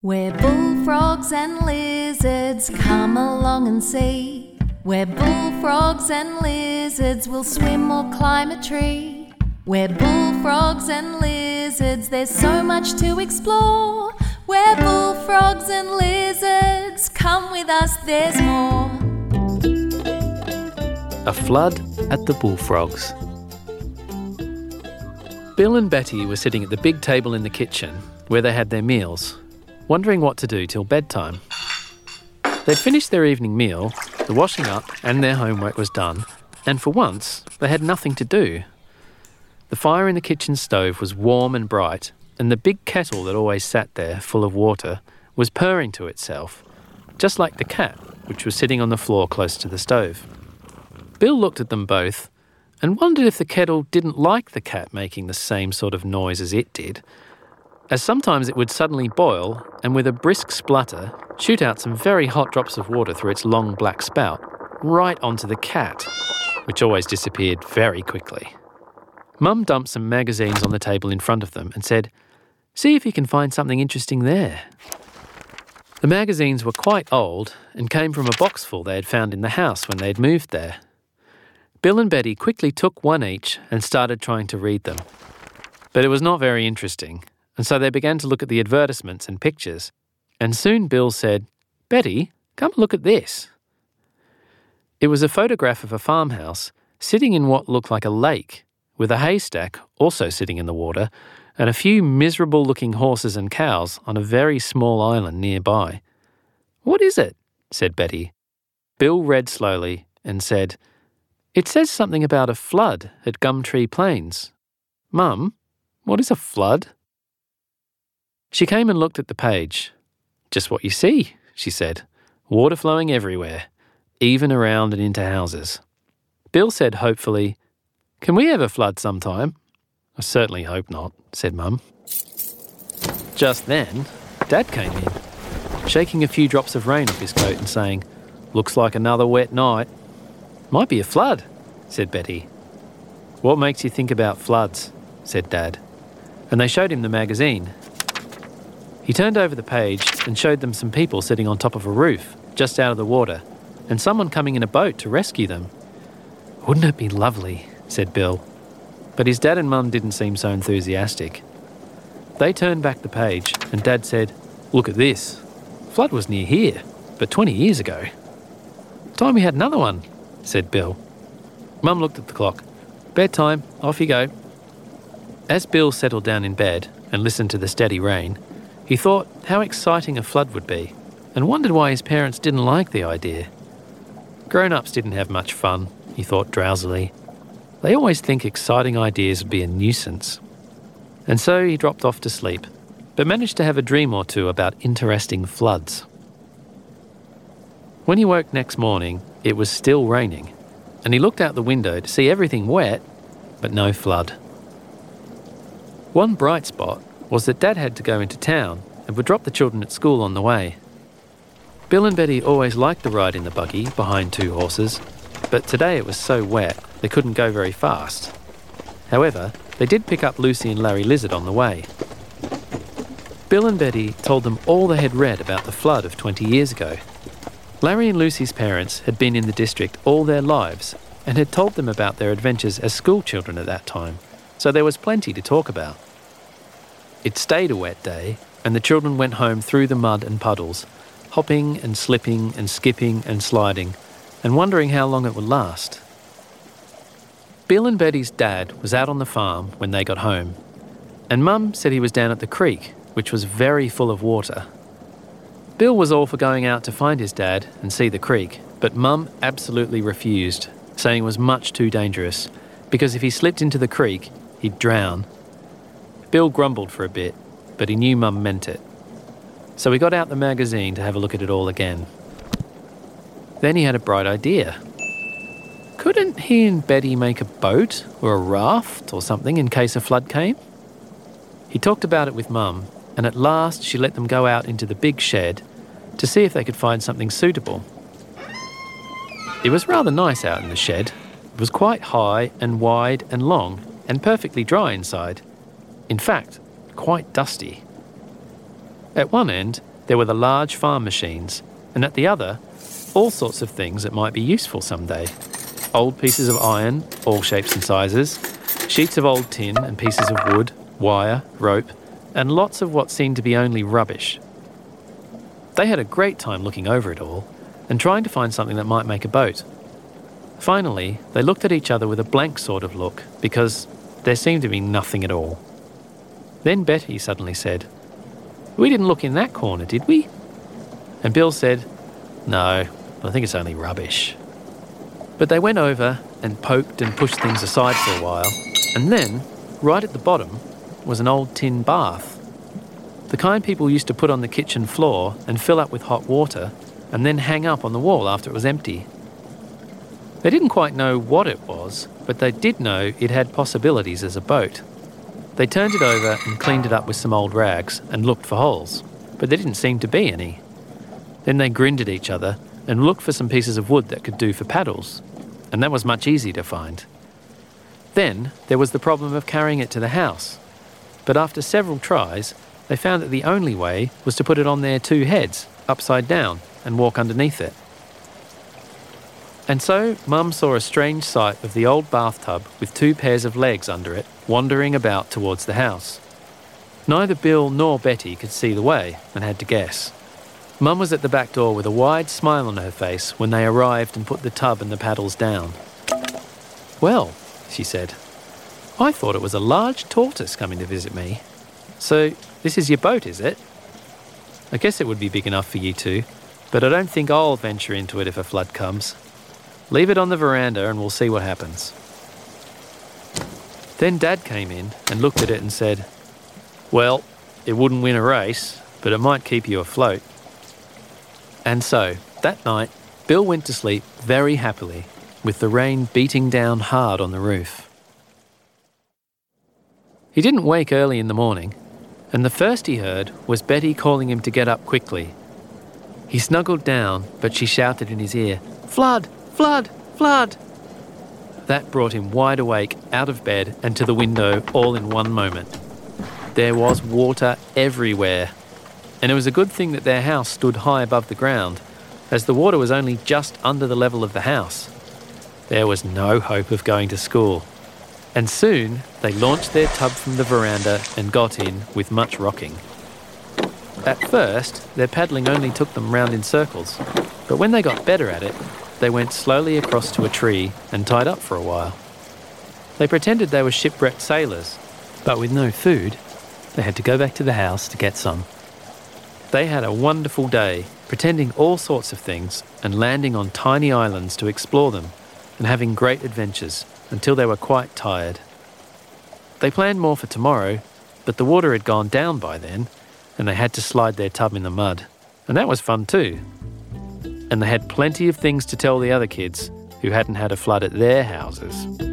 Where bullfrogs and lizards come along and see. Where bullfrogs and lizards will swim or climb a tree. Where bullfrogs and lizards, there's so much to explore. Where bullfrogs and lizards, come with us, there's more. A flood at the bullfrogs. Bill and Betty were sitting at the big table in the kitchen where they had their meals, wondering what to do till bedtime. They'd finished their evening meal, the washing up and their homework was done, and for once they had nothing to do. The fire in the kitchen stove was warm and bright, and the big kettle that always sat there, full of water, was purring to itself, just like the cat, which was sitting on the floor close to the stove. Bill looked at them both and wondered if the kettle didn't like the cat making the same sort of noise as it did, as sometimes it would suddenly boil and, with a brisk splutter, shoot out some very hot drops of water through its long black spout, right onto the cat, which always disappeared very quickly. Mum dumped some magazines on the table in front of them and said, See if you can find something interesting there. The magazines were quite old and came from a boxful they had found in the house when they had moved there. Bill and Betty quickly took one each and started trying to read them. But it was not very interesting, and so they began to look at the advertisements and pictures. And soon Bill said, Betty, come look at this. It was a photograph of a farmhouse sitting in what looked like a lake, with a haystack also sitting in the water, and a few miserable looking horses and cows on a very small island nearby. What is it? said Betty. Bill read slowly and said, It says something about a flood at Gumtree Plains. Mum, what is a flood? She came and looked at the page. Just what you see, she said. Water flowing everywhere, even around and into houses. Bill said hopefully, Can we have a flood sometime? I certainly hope not, said Mum. Just then, Dad came in, shaking a few drops of rain off his coat and saying, Looks like another wet night. Might be a flood, said Betty. What makes you think about floods? said Dad. And they showed him the magazine, he turned over the page and showed them some people sitting on top of a roof, just out of the water, and someone coming in a boat to rescue them. Wouldn't it be lovely? said Bill. But his dad and mum didn't seem so enthusiastic. They turned back the page, and Dad said, Look at this. Flood was near here, but 20 years ago. Time we had another one, said Bill. Mum looked at the clock. Bedtime, off you go. As Bill settled down in bed and listened to the steady rain, he thought how exciting a flood would be and wondered why his parents didn't like the idea. Grown ups didn't have much fun, he thought drowsily. They always think exciting ideas would be a nuisance. And so he dropped off to sleep, but managed to have a dream or two about interesting floods. When he woke next morning, it was still raining, and he looked out the window to see everything wet, but no flood. One bright spot was that Dad had to go into town and would drop the children at school on the way. Bill and Betty always liked the ride in the buggy behind two horses, but today it was so wet they couldn't go very fast. However, they did pick up Lucy and Larry Lizard on the way. Bill and Betty told them all they had read about the flood of 20 years ago. Larry and Lucy's parents had been in the district all their lives and had told them about their adventures as schoolchildren at that time, so there was plenty to talk about. It stayed a wet day, and the children went home through the mud and puddles, hopping and slipping and skipping and sliding, and wondering how long it would last. Bill and Betty's dad was out on the farm when they got home, and Mum said he was down at the creek, which was very full of water. Bill was all for going out to find his dad and see the creek, but Mum absolutely refused, saying it was much too dangerous, because if he slipped into the creek, he'd drown Bill grumbled for a bit, but he knew Mum meant it. So he got out the magazine to have a look at it all again. Then he had a bright idea. Couldn't he and Betty make a boat or a raft or something in case a flood came? He talked about it with Mum, and at last she let them go out into the big shed to see if they could find something suitable. It was rather nice out in the shed. It was quite high and wide and long and perfectly dry inside. In fact, quite dusty. At one end, there were the large farm machines, and at the other, all sorts of things that might be useful someday. Old pieces of iron, all shapes and sizes, sheets of old tin and pieces of wood, wire, rope, and lots of what seemed to be only rubbish. They had a great time looking over it all and trying to find something that might make a boat. Finally, they looked at each other with a blank sort of look because there seemed to be nothing at all. Then Betty suddenly said, We didn't look in that corner, did we? And Bill said, No, I think it's only rubbish. But they went over and poked and pushed things aside for a while, and then, right at the bottom, was an old tin bath. The kind people used to put on the kitchen floor and fill up with hot water and then hang up on the wall after it was empty. They didn't quite know what it was, but they did know it had possibilities as a boat. They turned it over and cleaned it up with some old rags and looked for holes, but there didn't seem to be any. Then they grinned at each other and looked for some pieces of wood that could do for paddles, and that was much easier to find. Then there was the problem of carrying it to the house, but after several tries, they found that the only way was to put it on their two heads, upside down, and walk underneath it. And so Mum saw a strange sight of the old bathtub with two pairs of legs under it wandering about towards the house. Neither Bill nor Betty could see the way and had to guess. Mum was at the back door with a wide smile on her face when they arrived and put the tub and the paddles down. Well, she said, I thought it was a large tortoise coming to visit me. So, this is your boat, is it? I guess it would be big enough for you two, but I don't think I'll venture into it if a flood comes. Leave it on the veranda and we'll see what happens. Then Dad came in and looked at it and said, Well, it wouldn't win a race, but it might keep you afloat. And so, that night, Bill went to sleep very happily, with the rain beating down hard on the roof. He didn't wake early in the morning, and the first he heard was Betty calling him to get up quickly. He snuggled down, but she shouted in his ear, Flood! Flood! Flood! That brought him wide awake, out of bed, and to the window all in one moment. There was water everywhere, and it was a good thing that their house stood high above the ground, as the water was only just under the level of the house. There was no hope of going to school. And soon they launched their tub from the veranda and got in with much rocking. At first, their paddling only took them round in circles, but when they got better at it, they went slowly across to a tree and tied up for a while. They pretended they were shipwrecked sailors, but with no food, they had to go back to the house to get some. They had a wonderful day, pretending all sorts of things and landing on tiny islands to explore them and having great adventures until they were quite tired. They planned more for tomorrow, but the water had gone down by then and they had to slide their tub in the mud. And that was fun too. And they had plenty of things to tell the other kids who hadn't had a flood at their houses.